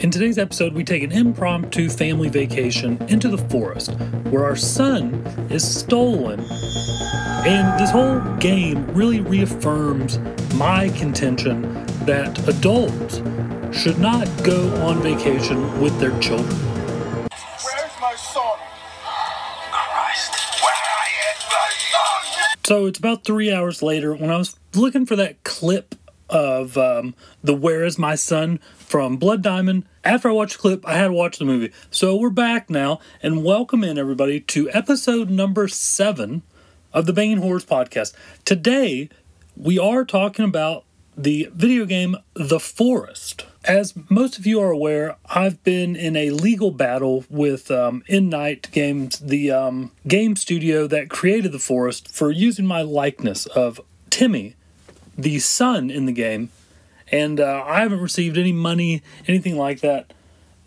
In today's episode, we take an impromptu family vacation into the forest where our son is stolen. And this whole game really reaffirms my contention that adults should not go on vacation with their children. Where's my son? Christ. Where is my son? So it's about three hours later when I was looking for that clip of um, the Where Is My Son from Blood Diamond. After I watched the clip, I had to watch the movie. So we're back now, and welcome in everybody to episode number seven of the Banging Horrors podcast. Today, we are talking about the video game The Forest. As most of you are aware, I've been in a legal battle with um, Endnight Games, the um, game studio that created The Forest, for using my likeness of Timmy, the son in the game, and uh, I haven't received any money, anything like that.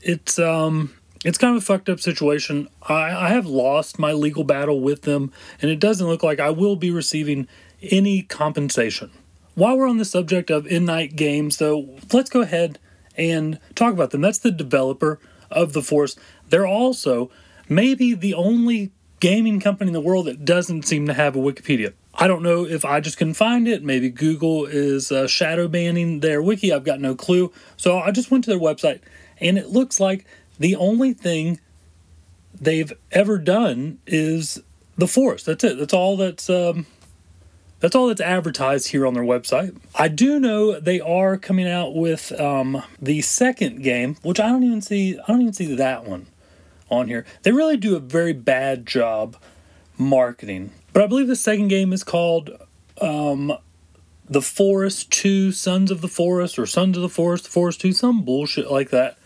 It's um, it's kind of a fucked up situation. I, I have lost my legal battle with them, and it doesn't look like I will be receiving any compensation. While we're on the subject of Endnight Games, though, let's go ahead and talk about them. That's the developer of The Force. They're also maybe the only gaming company in the world that doesn't seem to have a Wikipedia. I don't know if I just couldn't find it. Maybe Google is uh, shadow banning their wiki. I've got no clue. So I just went to their website, and it looks like the only thing they've ever done is the forest. That's it. That's all that's um, that's all that's advertised here on their website. I do know they are coming out with um, the second game, which I don't even see. I don't even see that one on here. They really do a very bad job marketing. But I believe the second game is called um, The Forest 2 Sons of the Forest or Sons of the Forest, The Forest 2, some bullshit like that.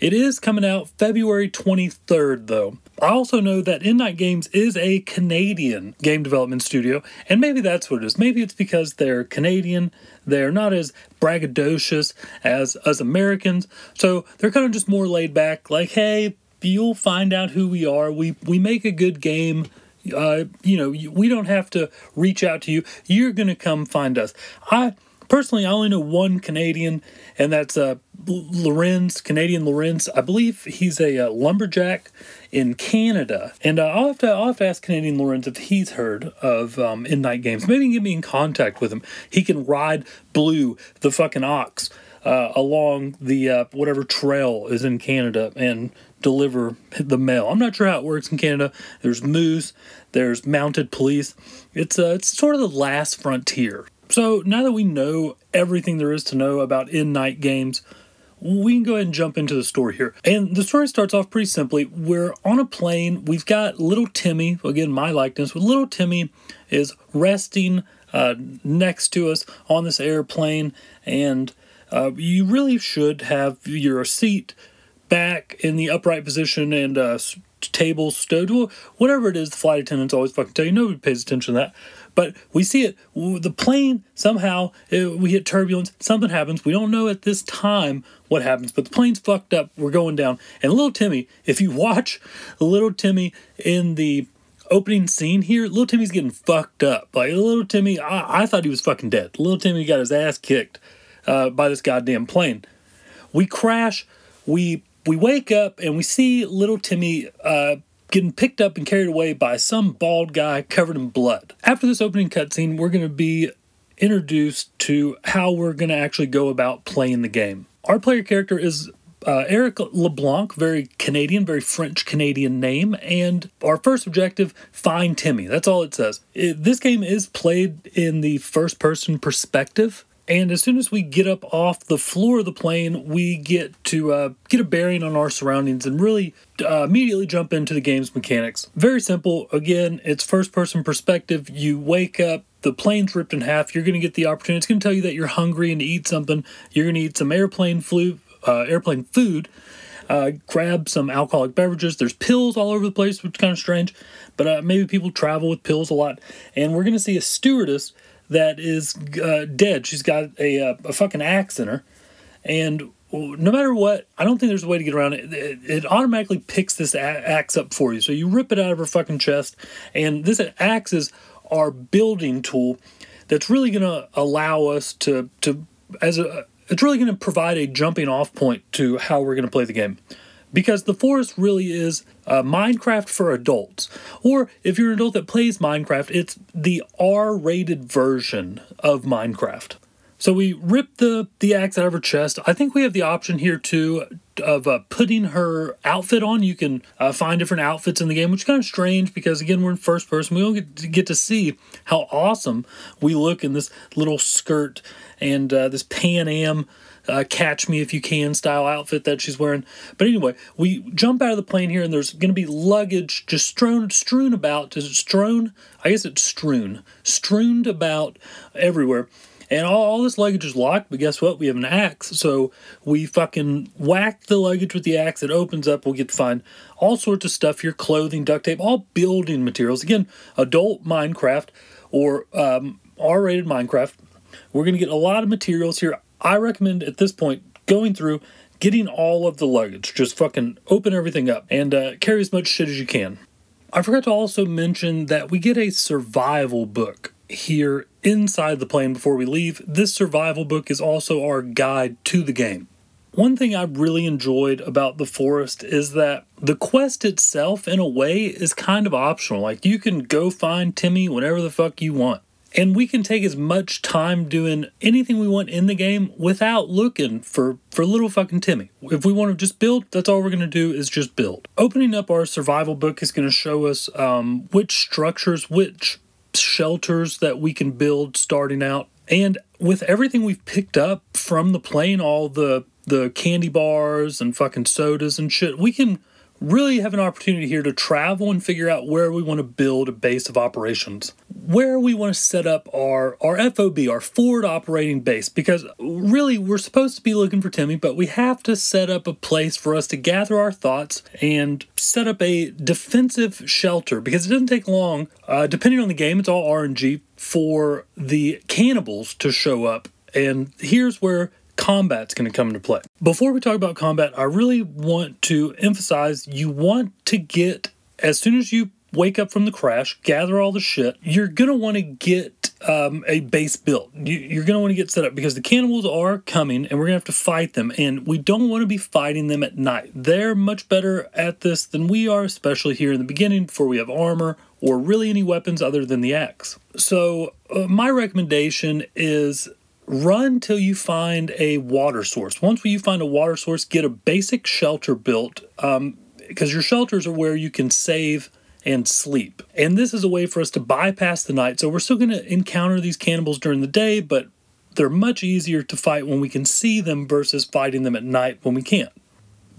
It is coming out February 23rd, though. I also know that Endnight Games is a Canadian game development studio, and maybe that's what it is. Maybe it's because they're Canadian, they're not as braggadocious as us Americans, so they're kind of just more laid back, like, hey, you'll find out who we are. We, we make a good game uh, you know, we don't have to reach out to you. You're going to come find us. I personally, I only know one Canadian, and that's uh, Lorenz, Canadian Lorenz. I believe he's a uh, lumberjack in Canada, and uh, I'll have to I'll have to ask Canadian Lorenz if he's heard of um, Endnight Games. Maybe he can get me in contact with him. He can ride Blue, the fucking ox, uh, along the uh, whatever trail is in Canada and deliver the mail. I'm not sure how it works in Canada. There's moose, there's mounted police. It's uh, it's sort of the last frontier. So now that we know everything there is to know about Endnight games, we can go ahead and jump into the story here. And the story starts off pretty simply. We're on a plane. We've got little Timmy, again, my likeness, but little Timmy is resting uh, next to us on this airplane. And uh, you really should have your seat back in the upright position and uh, tables stowed, whatever it is. The flight attendants always fucking tell you. Nobody pays attention to that. But we see it. The plane somehow it, we hit turbulence. Something happens. We don't know at this time what happens, but the plane's fucked up. We're going down. And little Timmy, if you watch little Timmy in the opening scene here, little Timmy's getting fucked up. Like little Timmy, I, I thought he was fucking dead. Little Timmy got his ass kicked uh, by this goddamn plane. We crash. We we wake up and we see little Timmy uh, getting picked up and carried away by some bald guy covered in blood. After this opening cutscene, we're going to be introduced to how we're going to actually go about playing the game. Our player character is uh, Eric LeBlanc, very Canadian, very French Canadian name, and our first objective, find Timmy. That's all it says. It, this game is played in the first person perspective, and as soon as we get up off the floor of the plane, we get to uh, get a bearing on our surroundings and really uh, immediately jump into the game's mechanics. Very simple. Again, it's first person perspective. You wake up, the plane's ripped in half. You're going to get the opportunity. It's going to tell you that you're hungry and eat something. You're going to eat some airplane flu, uh, airplane food. Uh, grab some alcoholic beverages. There's pills all over the place, which is kind of strange, but uh, maybe people travel with pills a lot. And we're going to see a stewardess that is uh, dead. She's got a, a, uh, a fucking axe in her, and no matter what, I don't think there's a way to get around it. It, it automatically picks this axe up for you. So you rip it out of her fucking chest, and this axe is our building tool that's really going to allow us to to as a it's really going to provide a jumping off point to how we're going to play the game. Because the forest really is uh, Minecraft for adults. Or if you're an adult that plays Minecraft, it's the R rated version of Minecraft. So we rip the, the axe out of her chest. I think we have the option here too of uh, putting her outfit on. You can uh, find different outfits in the game, which is kind of strange because again we're in first person. We don't get to, get to see how awesome we look in this little skirt and uh, this Pan Am. Uh, catch me if you can style outfit that she's wearing. But anyway, we jump out of the plane here, and there's going to be luggage just strewn strewn about. Is it strewn? I guess it's strewn, strewn about everywhere. And all, all, this luggage is locked, but guess what? We have an axe. So we fucking whack the luggage with the axe. It opens up. We'll get to find all sorts of stuff here clothing, duct tape, all building materials. Again, adult Minecraft or um, R rated Minecraft. We're going to get a lot of materials here. I recommend at this point going through, getting all of the luggage. Just fucking open everything up and uh, carry as much shit as you can. I forgot to also mention that we get a survival book here inside the plane before we leave. This survival book is also our guide to the game. One thing I really enjoyed about The Forest is that the quest itself, in a way, is kind of optional. Like, you can go find Timmy whenever the fuck you want. And we can take as much time doing anything we want in the game without looking for, for little fucking Timmy. If we want to just build, that's all we're going to do is just build. Opening up our survival book is going to show us um, which structures, which shelters that we can build starting out. And with everything we've picked up from the plane, all the the candy bars and fucking sodas and shit, we can really have an opportunity here to travel and figure out where we want to build a base of operations where we want to set up our our FOB our forward operating base because really we're supposed to be looking for Timmy but we have to set up a place for us to gather our thoughts and set up a defensive shelter because it doesn't take long uh, depending on the game it's all RNG for the cannibals to show up. And here's where combat's going to come into play. Before we talk about combat, I really want to emphasize you want to get, as soon as you wake up from the crash, gather all the shit, you're going to want to get um, a base built. You, are going to want to get set up because the cannibals are coming and we're going to have to fight them. And we don't want to be fighting them at night. They're much better at this than we are, especially here in the beginning before we have armor or really any weapons other than the axe. So, uh, my recommendation is run till you find a water source. Once you find a water source, get a basic shelter built because um, your shelters are where you can save and sleep. And this is a way for us to bypass the night. So we're still going to encounter these cannibals during the day, but they're much easier to fight when we can see them versus fighting them at night when we can't.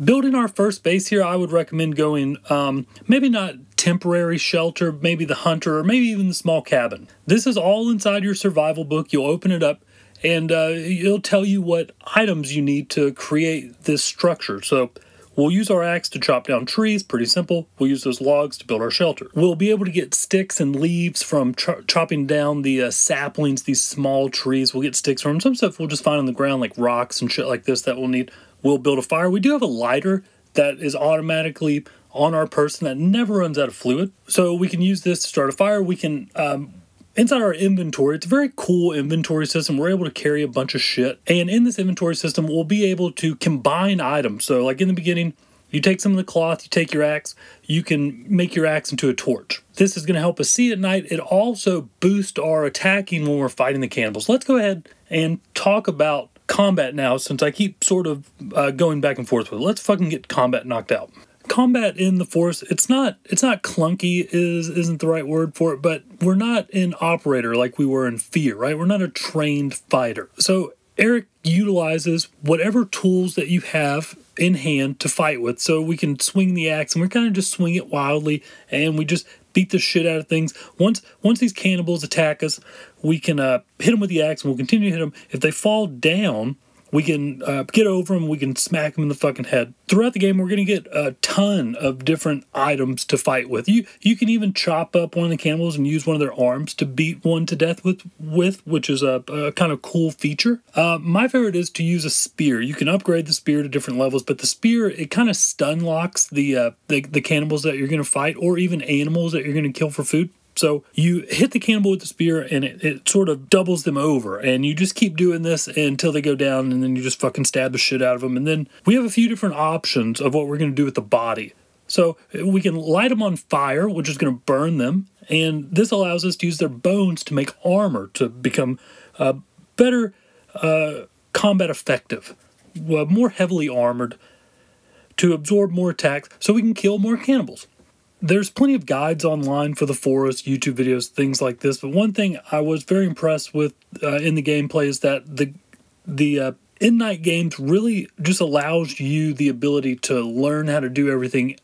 Building our first base here, I would recommend going um, maybe not temporary shelter, maybe the hunter, or maybe even the small cabin. This is all inside your survival book. You'll open it up and uh, it'll tell you what items you need to create this structure. So we'll use our axe to chop down trees, pretty simple. We'll use those logs to build our shelter. We'll be able to get sticks and leaves from ch- chopping down the uh, saplings, these small trees. We'll get sticks from some stuff we'll just find on the ground, like rocks and shit like this that we'll need. We'll build a fire. We do have a lighter that is automatically on our person that never runs out of fluid. So we can use this to start a fire. We can um, Inside our inventory, it's a very cool inventory system. We're able to carry a bunch of shit. And in this inventory system, we'll be able to combine items. So, like in the beginning, you take some of the cloth, you take your axe, you can make your axe into a torch. This is going to help us see at night. It also boosts our attacking when we're fighting the cannibals. Let's go ahead and talk about combat now since I keep sort of uh, going back and forth with it. Let's fucking get combat knocked out combat in the force it's not it's not clunky is isn't the right word for it but we're not an operator like we were in fear right? We're not a trained fighter. So eric utilizes whatever tools that you have in hand to fight with. So we can swing the axe and we're kind of just swing it wildly and we just beat the shit out of things. Once once these cannibals attack us we can uh, hit them with the axe and we'll continue to hit them if they fall down we can uh, get over them. We can smack them in the fucking head. Throughout the game, we're going to get a ton of different items to fight with. You you can even chop up one of the cannibals and use one of their arms to beat one to death with, with which is a, a kind of cool feature. Uh, my favorite is to use a spear. You can upgrade the spear to different levels, but the spear it kind of stun locks the, uh, the the cannibals that you're going to fight, or even animals that you're going to kill for food. So you hit the cannibal with the spear and it, it sort of doubles them over. And you just keep doing this until they go down and then you just fucking stab the shit out of them. And then we have a few different options of what we're going to do with the body. So we can light them on fire, which is going to burn them. And this allows us to use their bones to make armor to become uh, better uh, combat effective, more heavily armored, to absorb more attacks so we can kill more cannibals there's plenty of guides online for the forest, YouTube videos, things like this. But one thing I was very impressed with uh, in the gameplay is that the the uh, Endnight games really just allows you the ability to learn how to do everything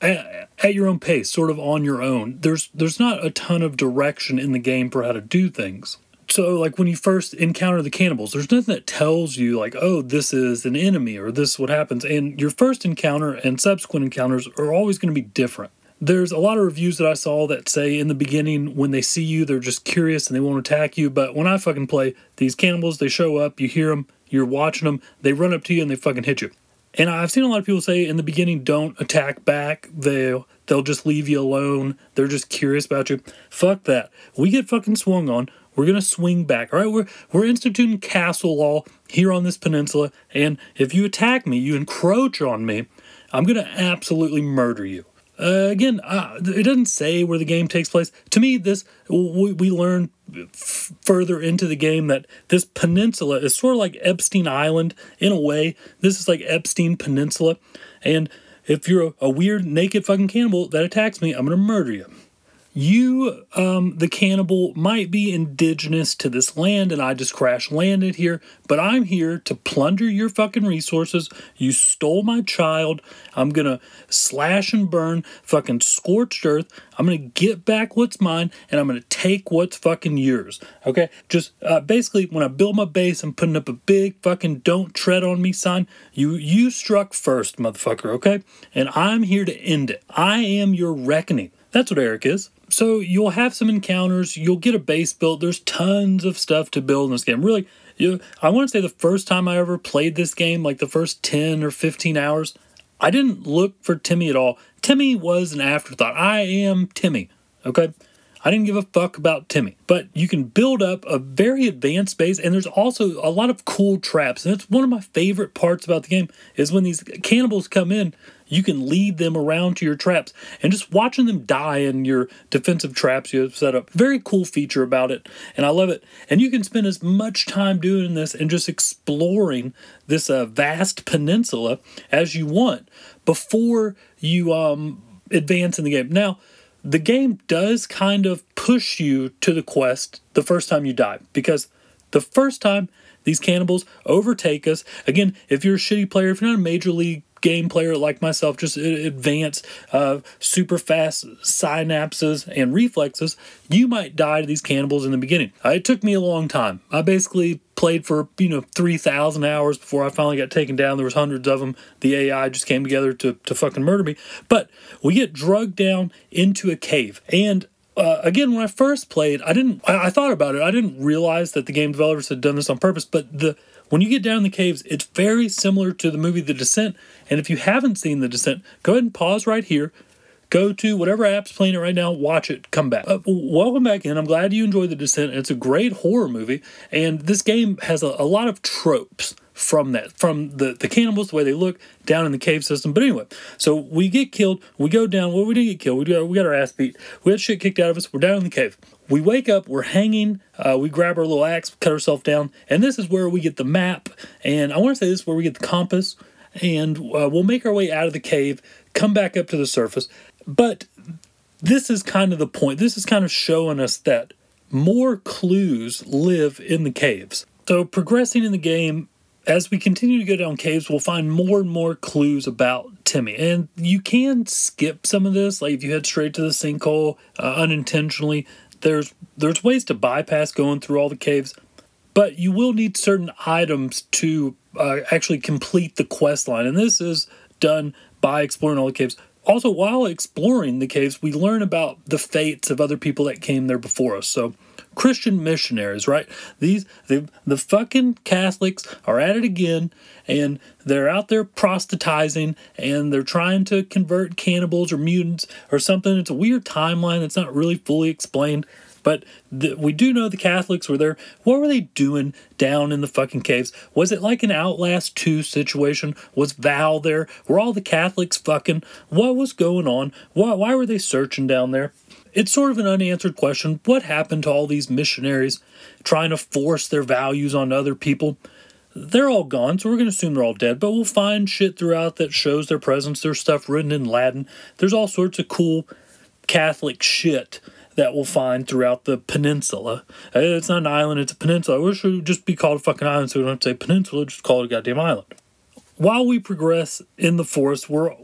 at, at, your own pace, sort of on your own. There's there's not a ton of direction in the game for how to do things. So like when you first encounter the cannibals, there's nothing that tells you like, oh, this is an enemy or this is what happens. And your first encounter and subsequent encounters are always going to be different there's a lot of reviews that I saw that say in the beginning when they see you, they're just curious and they won't attack you. But when I fucking play these cannibals, they show up, you hear them, you're watching them, they run up to you and they fucking hit you. And I've seen a lot of people say in the beginning, don't attack back. They'll they'll just leave you alone. They're just curious about you. Fuck that. We get fucking swung on. We're gonna swing back. All right, we're we're instituting castle law here on this peninsula. And if you attack me, you encroach on me, I'm gonna absolutely murder you. Uh, again, uh, it doesn't say where the game takes place. To me, this we, we learn f- further into the game that this peninsula is sort of like Epstein Island in a way. This is like Epstein Peninsula, and if you're a, a weird naked fucking cannibal that attacks me, I'm gonna murder you you, um, the cannibal, might be indigenous to this land and I just crash landed here, but I'm here to plunder your fucking resources. You stole my child. I'm gonna slash and burn, fucking scorched earth. I'm gonna get back what's mine and I'm gonna take what's fucking yours. Okay? Just uh, basically, when I build my base, I'm putting up a big fucking don't tread on me sign. You, you struck first, motherfucker, okay? And I'm here to end it. I am your reckoning. That's what Eric is. So you'll have some encounters, you'll get a base built. There's tons of stuff to build in this game. Really, you I want to say the first time I ever played this game, like the first 10 or 15 hours, I didn't look for Timmy at all. Timmy was an afterthought. I am Timmy. Okay? I didn't give a fuck about Timmy. But you can build up a very advanced base, and there's also a lot of cool traps. And that's one of my favorite parts about the game is when these cannibals come in, you can lead them around to your traps and just watching them die in your defensive traps you have set up. Very cool feature about it, and I love it. And you can spend as much time doing this and just exploring this uh, vast peninsula as you want before you um, advance in the game. Now, the game does kind of push you to the quest the first time you die because the first time these cannibals overtake us. Again, if you're a shitty player, if you're not a major league game player like myself, just advanced, uh, super fast synapses and reflexes, you might die to these cannibals in the beginning. Uh, it took me a long time. I basically played for you know 3,000 hours before I finally got taken down. There was hundreds of them. The AI just came together to, to fucking murder me. But we get drugged down into a cave. And uh, again, when I first played, I didn't. I, I, thought about it. I didn't realize that the game developers had done this on purpose. But the when you get down the caves, it's very similar to the movie The Descent. And if you haven't seen The Descent, go ahead and pause right here. Go to whatever app's playing it right now, watch it, come back. Uh, welcome back in. I'm glad you enjoyed The Descent. It's a great horror movie. And this game has a, a lot of tropes from that, from the, the cannibals, the way they look down in the cave system. But anyway, so we get killed. We go down. Well, we didn't get killed. We got, we got our ass beat. We had shit kicked out of us. We're down in the cave. We wake up, we're hanging, uh, we grab our little axe, cut ourselves down, and this is where we get the map. And I want to say this is where we get the compass, and uh, we'll make our way out of the cave, come back up to the surface. But this is kind of the point. This is kind of showing us that more clues live in the caves. So, progressing in the game, as we continue to go down caves, we'll find more and more clues about Timmy. And you can skip some of this, like if you head straight to the sinkhole uh, unintentionally, there's there's ways to bypass going through all the caves, but you will need certain items to uh, actually complete the quest line, and this is done by exploring all the caves. Also, while exploring the caves, we learn about the fates of other people that came there before us. So, Christian missionaries, right? These the the fucking Catholics are at it again, and they're out there proselytizing, and they're trying to convert cannibals or mutants or something. It's a weird timeline that's not really fully explained. But the, we do know the Catholics were there. What were they doing down in the fucking caves? Was it like an Outlast 2 situation? Was Val there? Were all the Catholics fucking? What was going on? Why, why were they searching down there? It's sort of an unanswered question. What happened to all these missionaries trying to force their values on other people? They're all gone, so we're going to assume they're all dead, but we'll find shit throughout that shows their presence. There's stuff written in Latin. There's all sorts of cool Catholic shit that we'll find throughout the peninsula. Uh, It's not an island, it's a peninsula. I wish it would just be called a fucking island so we don't have to say peninsula, just call it a goddamn island. While we progress in the forest, we're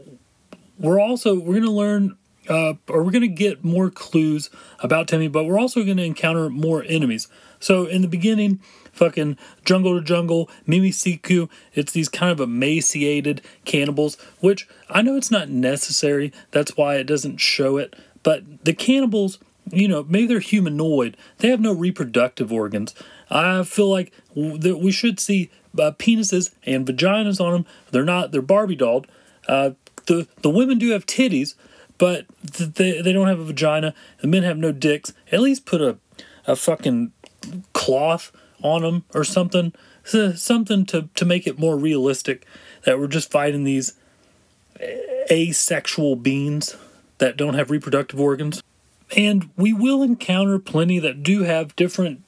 we're also we're gonna learn uh, or we're gonna get more clues about Timmy, but we're also gonna encounter more enemies. So in the beginning, fucking jungle to jungle, Mimi Siku, it's these kind of emaciated cannibals, which I know it's not necessary. That's why it doesn't show it. But the cannibals, you know, maybe they're humanoid. They have no reproductive organs. I feel like that we should see uh, penises and vaginas on them. They're not. They're Barbie dolled. Uh, the the women do have titties, but they they don't have a vagina. The men have no dicks. At least put a a fucking cloth on them or something. S- Something to to make it more realistic. That we're just fighting these asexual beings that don't have reproductive organs. And we will encounter plenty that do have different,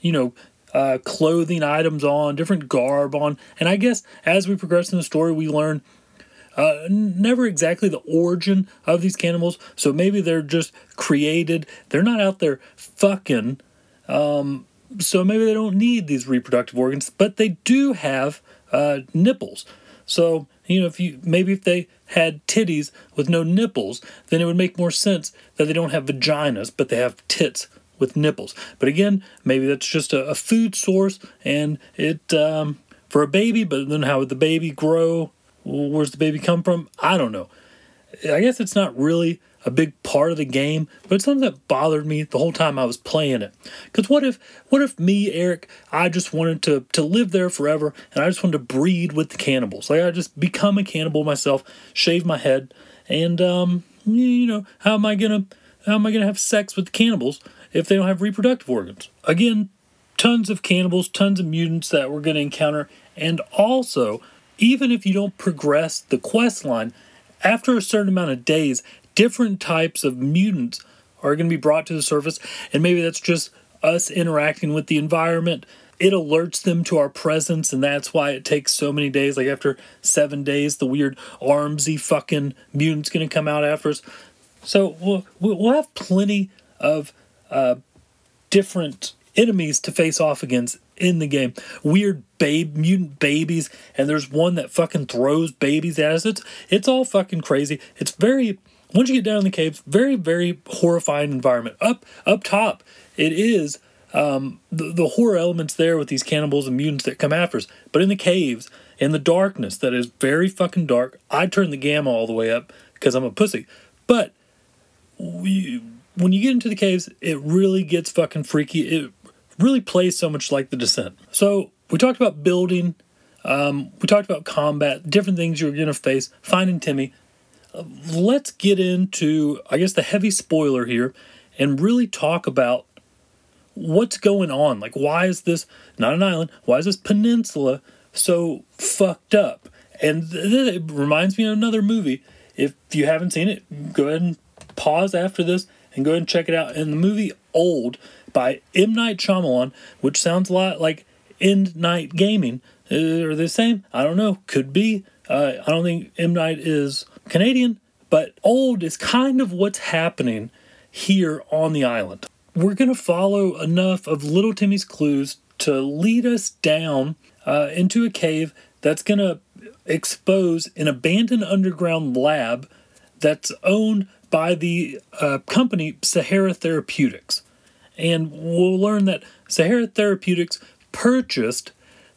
you know, uh, clothing items on, different garb on. And I guess as we progress in the story, we learn uh, never exactly the origin of these cannibals. So maybe they're just created. They're not out there fucking. Um, so maybe they don't need these reproductive organs, but they do have uh, nipples. So you know, if you maybe if they had titties with no nipples, then it would make more sense that they don't have vaginas, but they have tits with nipples. But again, maybe that's just a, a food source, and it um, for a baby. But then how would the baby grow? Where's the baby come from? I don't know. I guess it's not really a big part of the game, but it's something that bothered me the whole time I was playing it. Because what if, what if me, Eric, I just wanted to to live there forever, and I just wanted to breed with the cannibals? Like I just become a cannibal myself, shave my head, and um, you know, how am I gonna, how am I gonna have sex with the cannibals if they don't have reproductive organs? Again, tons of cannibals, tons of mutants that we're gonna encounter, and also, even if you don't progress the quest line, after a certain amount of days, different types of mutants are going to be brought to the surface, and maybe that's just us interacting with the environment. It alerts them to our presence, and that's why it takes so many days. Like after seven days, the weird armsy fucking mutant's going to come out after us. So we'll, we'll have plenty of uh, different enemies to face off against in the game. Weird babe mutant babies, and there's one that fucking throws babies at us. It's it's all fucking crazy. It's very once you get down in the caves, very very horrifying environment. Up up top, it is um, the the horror elements there with these cannibals and mutants that come after us. But in the caves, in the darkness that is very fucking dark, I turn the gamma all the way up because I'm a pussy. But we, when you get into the caves, it really gets fucking freaky. It really plays so much like the descent. So we talked about building, um, we talked about combat, different things you're gonna face, finding Timmy. Let's get into, I guess, the heavy spoiler here, and really talk about what's going on. Like, why is this not an island? Why is this peninsula so fucked up? And th- th- it reminds me of another movie. If you haven't seen it, go ahead and pause after this and go ahead and check it out. And the movie Old by M. Night Shyamalan, which sounds a lot like Endnight Gaming. Uh, are they the same? I don't know. Could be. Uh, I don't think M. Night is Canadian, but Old is kind of what's happening here on the island. We're going to follow enough of Little Timmy's clues to lead us down uh, into a cave that's going to expose an abandoned underground lab that's owned by the uh, company Sahara Therapeutics. And we'll learn that Sahara Therapeutics purchased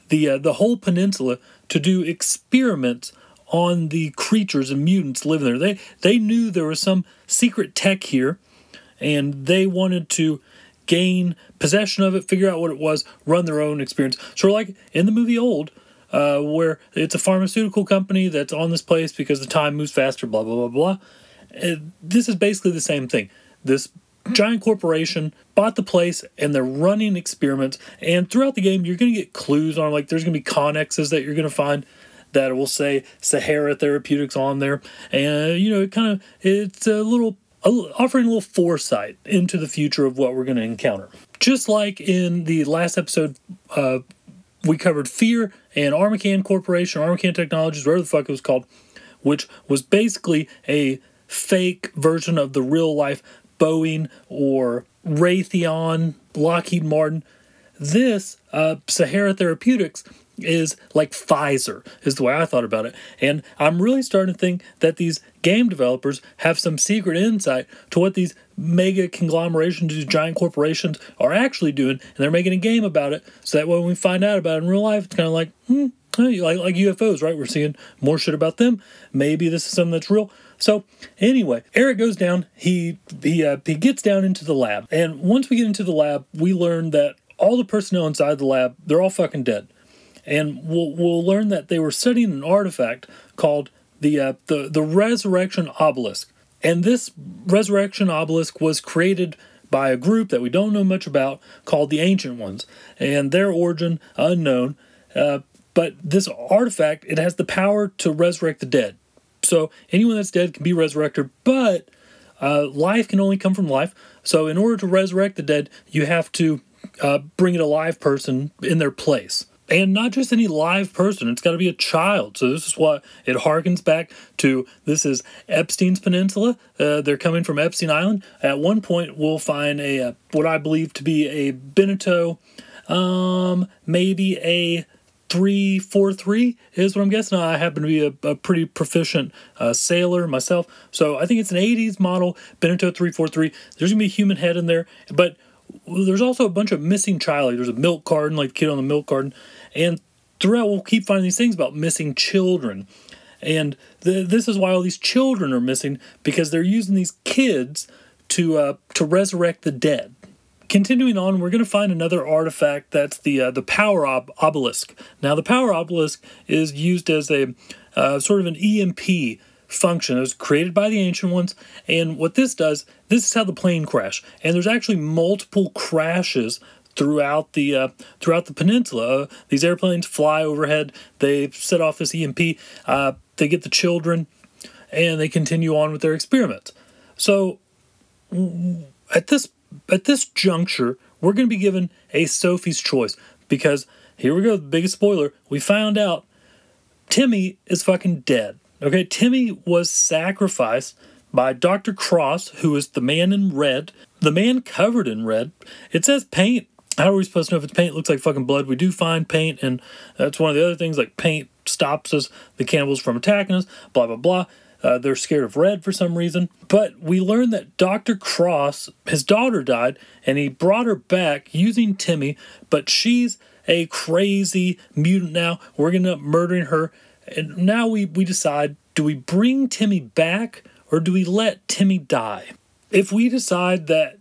the uh, the whole peninsula to do experiments on the creatures and mutants living there. They they knew there was some secret tech here, and they wanted to gain possession of it, figure out what it was, run their own experience. Sort of like in the movie Old, uh, where it's a pharmaceutical company that's on this place because the time moves faster, blah, blah, blah, blah. Uh, this is basically the same thing. This giant corporation bought the place and they're running experiments. And throughout the game, you're going to get clues on, like, there's going to be connexes that you're going to find that will say Sahara Therapeutics on there. And, you know, it kind of, it's a little offering a little foresight into the future of what we're going to encounter. Just like in the last episode, uh, we covered Fear and Armacham Corporation, Armacham Technologies, whatever the fuck it was called, which was basically a fake version of the real life Boeing or Raytheon, Lockheed Martin. This, uh, Sahara Therapeutics, is like Pfizer, is the way I thought about it. And I'm really starting to think that these game developers have some secret insight to what these mega conglomerations, these giant corporations are actually doing, and they're making a game about it. So that when we find out about it in real life, it's kind of like, hmm, like, like UFOs, right? We're seeing more shit about them. Maybe this is something that's real. So anyway, Eric goes down. He he uh, he gets down into the lab, and once we get into the lab, we learn that all the personnel inside the lab they're all fucking dead and we'll, we'll learn that they were studying an artifact called the, uh, the, the Resurrection Obelisk. And this Resurrection Obelisk was created by a group that we don't know much about called the Ancient Ones, and their origin unknown. Uh, but this artifact, it has the power to resurrect the dead. So anyone that's dead can be resurrected, but uh, life can only come from life. So in order to resurrect the dead, you have to uh, bring in a live person in their place. And not just any live person it's got to be a child. So this is what it harkens back to this is epstein's peninsula. Uh, they're coming from epstein island. At one point we'll find a, a uh, what i believe to be a beneteau um, maybe a 343 is what i'm guessing i happen to be a, a pretty proficient uh, sailor myself so i think it's an 80s model beneteau 343 there's gonna be a human head in there but there's also a bunch of missing child. There's a milk carton, like kid on the milk carton, and throughout we'll keep finding these things about missing children. And the, this is why all these children are missing because they're using these kids to uh, to resurrect the dead. Continuing on, we're going to find another artifact that's the uh, the power ob- obelisk. Now, the power obelisk is used as a uh, sort of an EMP function. It was created by the ancient ones, and what this does, this is how the plane crashed. And there's actually multiple crashes throughout the uh, throughout the peninsula. Uh, these airplanes fly overhead. They set off this EMP. Uh, they get the children, and they continue on with their experiments. So at this at this juncture, we're going to be given a Sophie's choice because here we go. The biggest spoiler: we found out Timmy is fucking dead. Okay, Timmy was sacrificed by Dr. Cross, who is the man in red, the man covered in red. It says paint. How are we supposed to know if it's paint? It looks like fucking blood. We do find paint, and that's one of the other things. Like paint stops us, the cannibals from attacking us. Blah blah blah. Uh, they're scared of red for some reason. But we learn that Dr. Cross, his daughter died, and he brought her back using Timmy, but she's a crazy mutant now. We're going to end up murdering her and now we, we decide do we bring Timmy back or do we let Timmy die? If we decide that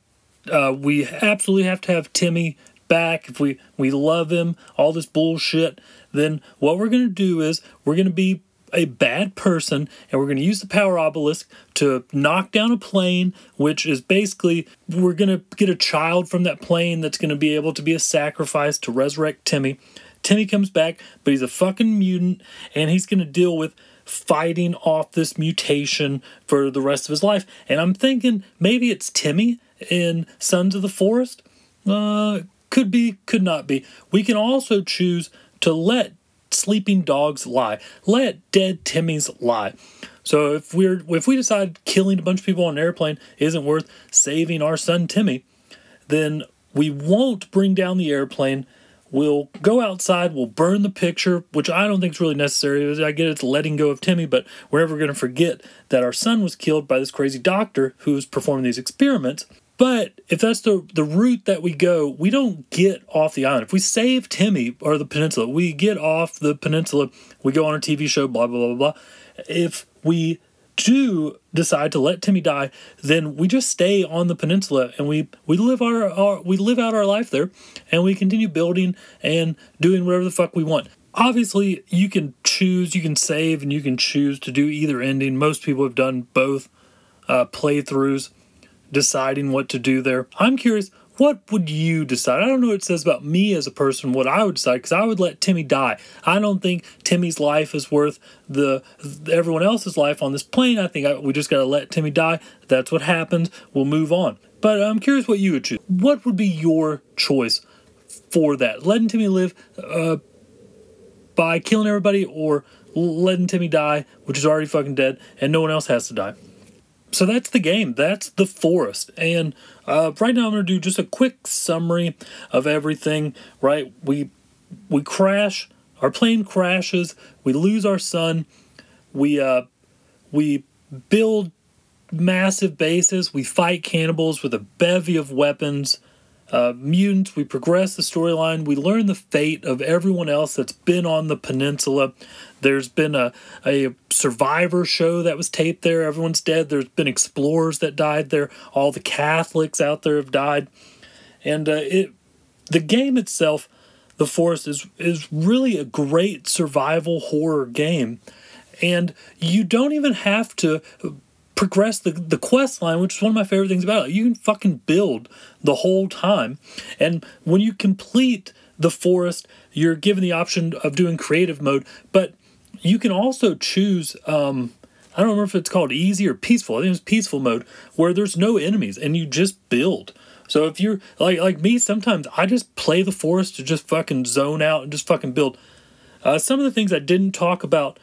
uh, we absolutely have to have Timmy back, if we, we love him, all this bullshit, then what we're going to do is we're going to be a bad person and we're going to use the power obelisk to knock down a plane, which is basically we're going to get a child from that plane that's going to be able to be a sacrifice to resurrect Timmy. Timmy comes back, but he's a fucking mutant, and he's going to deal with fighting off this mutation for the rest of his life. And I'm thinking maybe it's Timmy in Sons of the Forest. Uh, could be, could not be. We can also choose to let sleeping dogs lie. Let dead Timmys lie. So if we're if we decide killing a bunch of people on an airplane isn't worth saving our son Timmy, then we won't bring down the airplane We'll go outside, we'll burn the picture, which I don't think is really necessary. I get it's letting go of Timmy, but we're never going to forget that our son was killed by this crazy doctor who's performing these experiments. But if that's the the route that we go, we don't get off the island. If we save Timmy or the peninsula, we get off the peninsula, we go on a TV show, blah blah blah blah. If we do decide to let Timmy die, then we just stay on the peninsula and we we live our, our we live out our life there, and we continue building and doing whatever the fuck we want. Obviously, you can choose, you can save, and you can choose to do either ending. Most people have done both uh, playthroughs, deciding what to do there. I'm curious, what would you decide? I don't know what it says about me as a person, what I would decide, because I would let Timmy die. I don't think Timmy's life is worth the everyone else's life on this plane. I think I, we just got to let Timmy die. That's what happens. We'll move on. But I'm curious what you would choose. What would be your choice for that? Letting Timmy live uh, by killing everybody, or letting Timmy die, which is already fucking dead, and no one else has to die? So that's the game. That's the forest. And uh, right now, I'm going to do just a quick summary of everything. Right, we we crash. Our plane crashes. We lose our son. We uh, we build massive bases. We fight cannibals with a bevy of weapons. Uh, mutants. We progress the storyline. We learn the fate of everyone else that's been on the peninsula. There's been a, a survivor show that was taped there. Everyone's dead. There's been explorers that died there. All the Catholics out there have died. And uh, it the game itself, The Forest, is, is really a great survival horror game. And you don't even have to progress the, the quest line, which is one of my favorite things about it. You can fucking build the whole time. And when you complete the forest, you're given the option of doing creative mode, but you can also choose. Um, I don't remember if it's called easy or peaceful. I think it's peaceful mode where there's no enemies and you just build. So if you're like like me, sometimes I just play the forest to just fucking zone out and just fucking build. Uh, some of the things I didn't talk about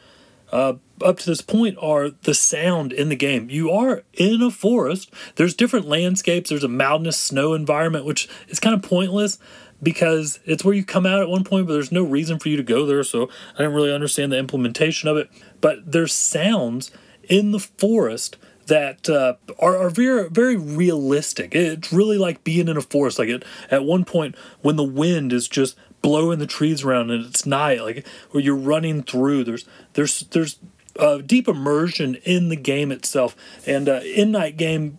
uh, up to this point are the sound in the game. You are in a forest. There's different landscapes. There's a mountainous snow environment, which is kind of pointless because it's where you come out at one point, but there's no reason for you to go there. So I didn't really understand the implementation of it. But there's sounds in the forest that uh, are, are very very realistic. It's really like being in a forest. Like it at one point when the wind is just blowing the trees around and it's night, like where you're running through. There's there's there's uh, deep immersion in the game itself. And uh, Endnight game,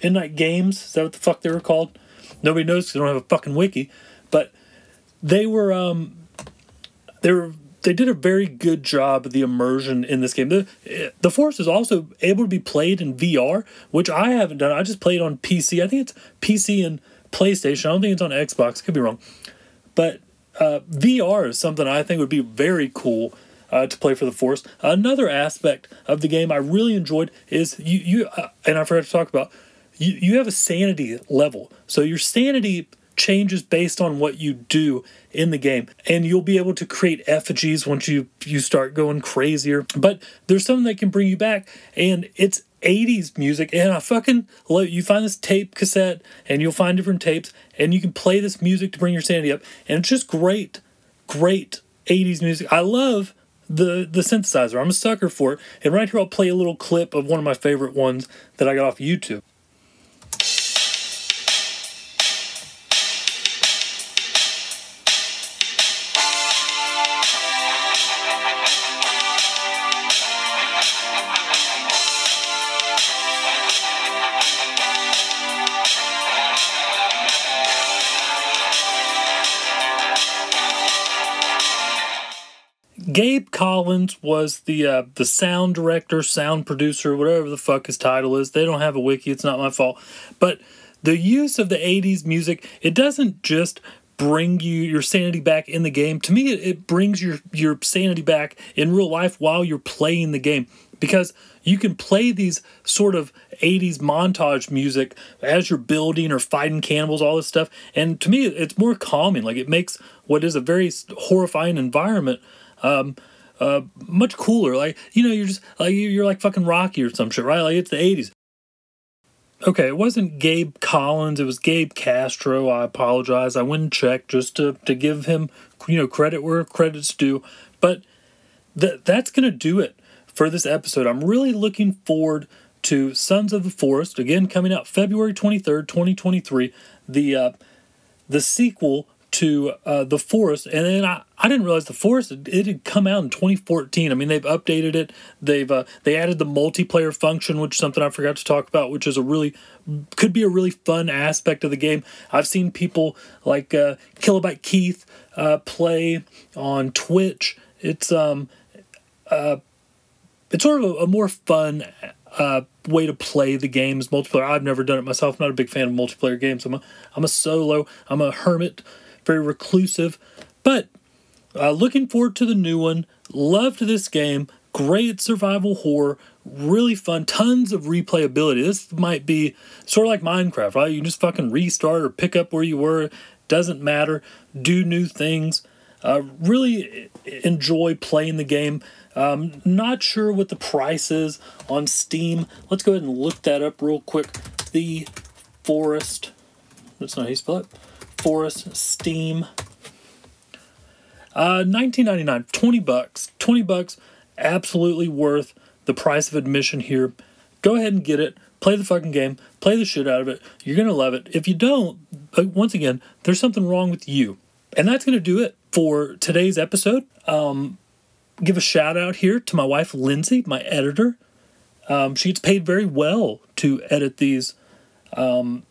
Endnight games is that what the fuck they were called? Nobody knows because they don't have a fucking wiki but they were um, they were they did a very good job of the immersion in this game. The the Forest is also able to be played in VR, which I haven't done. I just played on PC. I think it's PC and PlayStation. I don't think it's on Xbox. Could be wrong, but uh, VR is something I think would be very cool. Uh, to play for the Force. Another aspect of the game I really enjoyed is you you uh, and I forgot to talk about you. You have a sanity level, so your sanity changes based on what you do in the game. And you'll be able to create effigies once you you start going crazier. But there's something that can bring you back and it's 80s music. And I fucking love you find this tape cassette and you'll find different tapes and you can play this music to bring your sanity up. And it's just great great 80s music. I love the the synthesizer. I'm a sucker for it. And right here I'll play a little clip of one of my favorite ones that I got off YouTube Gabe Collins was the uh, the sound director, sound producer, whatever the fuck his title is. They don't have a wiki. It's not my fault. But the use of the 80s music, it doesn't just bring you your sanity back in the game. To me, it, it brings your your sanity back in real life while you're playing the game because you can play these sort of 80s montage music as you're building or fighting cannibals all this stuff and to me it's more calming like it makes what is a very horrifying environment um, uh, much cooler. Like you know, you're just like you're like fucking Rocky or some shit, right? Like it's the '80s. Okay, it wasn't Gabe Collins. It was Gabe Castro. I apologize. I went and checked just to to give him you know credit where credit's due. But that that's gonna do it for this episode. I'm really looking forward to Sons of the Forest again coming out February 23rd, 2023. The uh, the sequel to uh, the Forest, and then I, I didn't realize the Forest it, had come out in 2014. I mean, they've updated it. They've uh, they added the multiplayer function, which is something I forgot to talk about, which is a really could be a really fun aspect of the game. I've seen people like uh, Kilobyte Keith uh, play on Twitch. It's um uh, it's sort of a, a more fun uh, way to play the games multiplayer. I've never done it myself. I'm not a big fan of multiplayer games. I'm a I'm a solo. I'm a hermit, very reclusive. But uh, looking forward to the new one. Loved this game. Great survival horror. Really fun. Tons of replayability. This might be sort of like Minecraft, right? You just fucking restart or pick up where you were. Doesn't matter. Do new things. Uh, really enjoy playing the game. Um, not sure what the price is on Steam. Let's go ahead and look that up real quick. The Forest. That's not how you spell it. Forest Steam. Uh, 19.99, 20 bucks, 20 bucks, absolutely worth the price of admission here. Go ahead and get it. Play the fucking game. Play the shit out of it. You're gonna love it. If you don't, once again, there's something wrong with you. And that's gonna do it for today's episode. Um, give a shout out here to my wife Lindsay, my editor. Um, she gets paid very well to edit these um,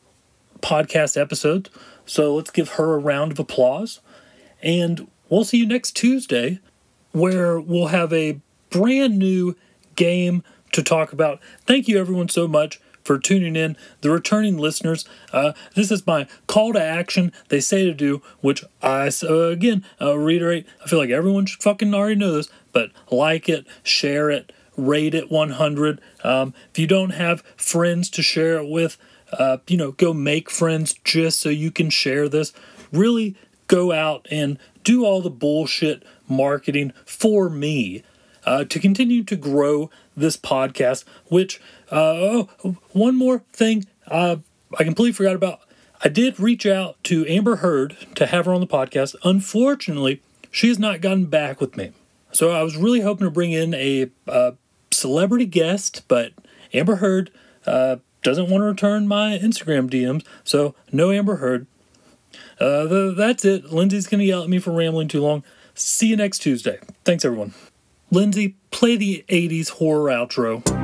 podcast episodes. So let's give her a round of applause. And we'll see you next Tuesday, where we'll have a brand new game to talk about. Thank you, everyone, so much for tuning in. The returning listeners, uh, this is my call to action. They say to do, which I uh, again uh, reiterate. I feel like everyone should fucking already know this, but like it, share it, rate it 100. Um, if you don't have friends to share it with, uh, you know, go make friends just so you can share this. Really go out and do all the bullshit marketing for me uh, to continue to grow this podcast. Which, uh, oh, one more thing uh, I completely forgot about. I did reach out to Amber Heard to have her on the podcast. Unfortunately, she has not gotten back with me. So I was really hoping to bring in a uh, celebrity guest, but Amber Heard uh, doesn't want to return my Instagram DMs, so no Amber Heard. Uh, that's it. Lindsay's going to yell at me for rambling too long. See you next Tuesday. Thanks, everyone. Lindsay, play the 80s horror outro.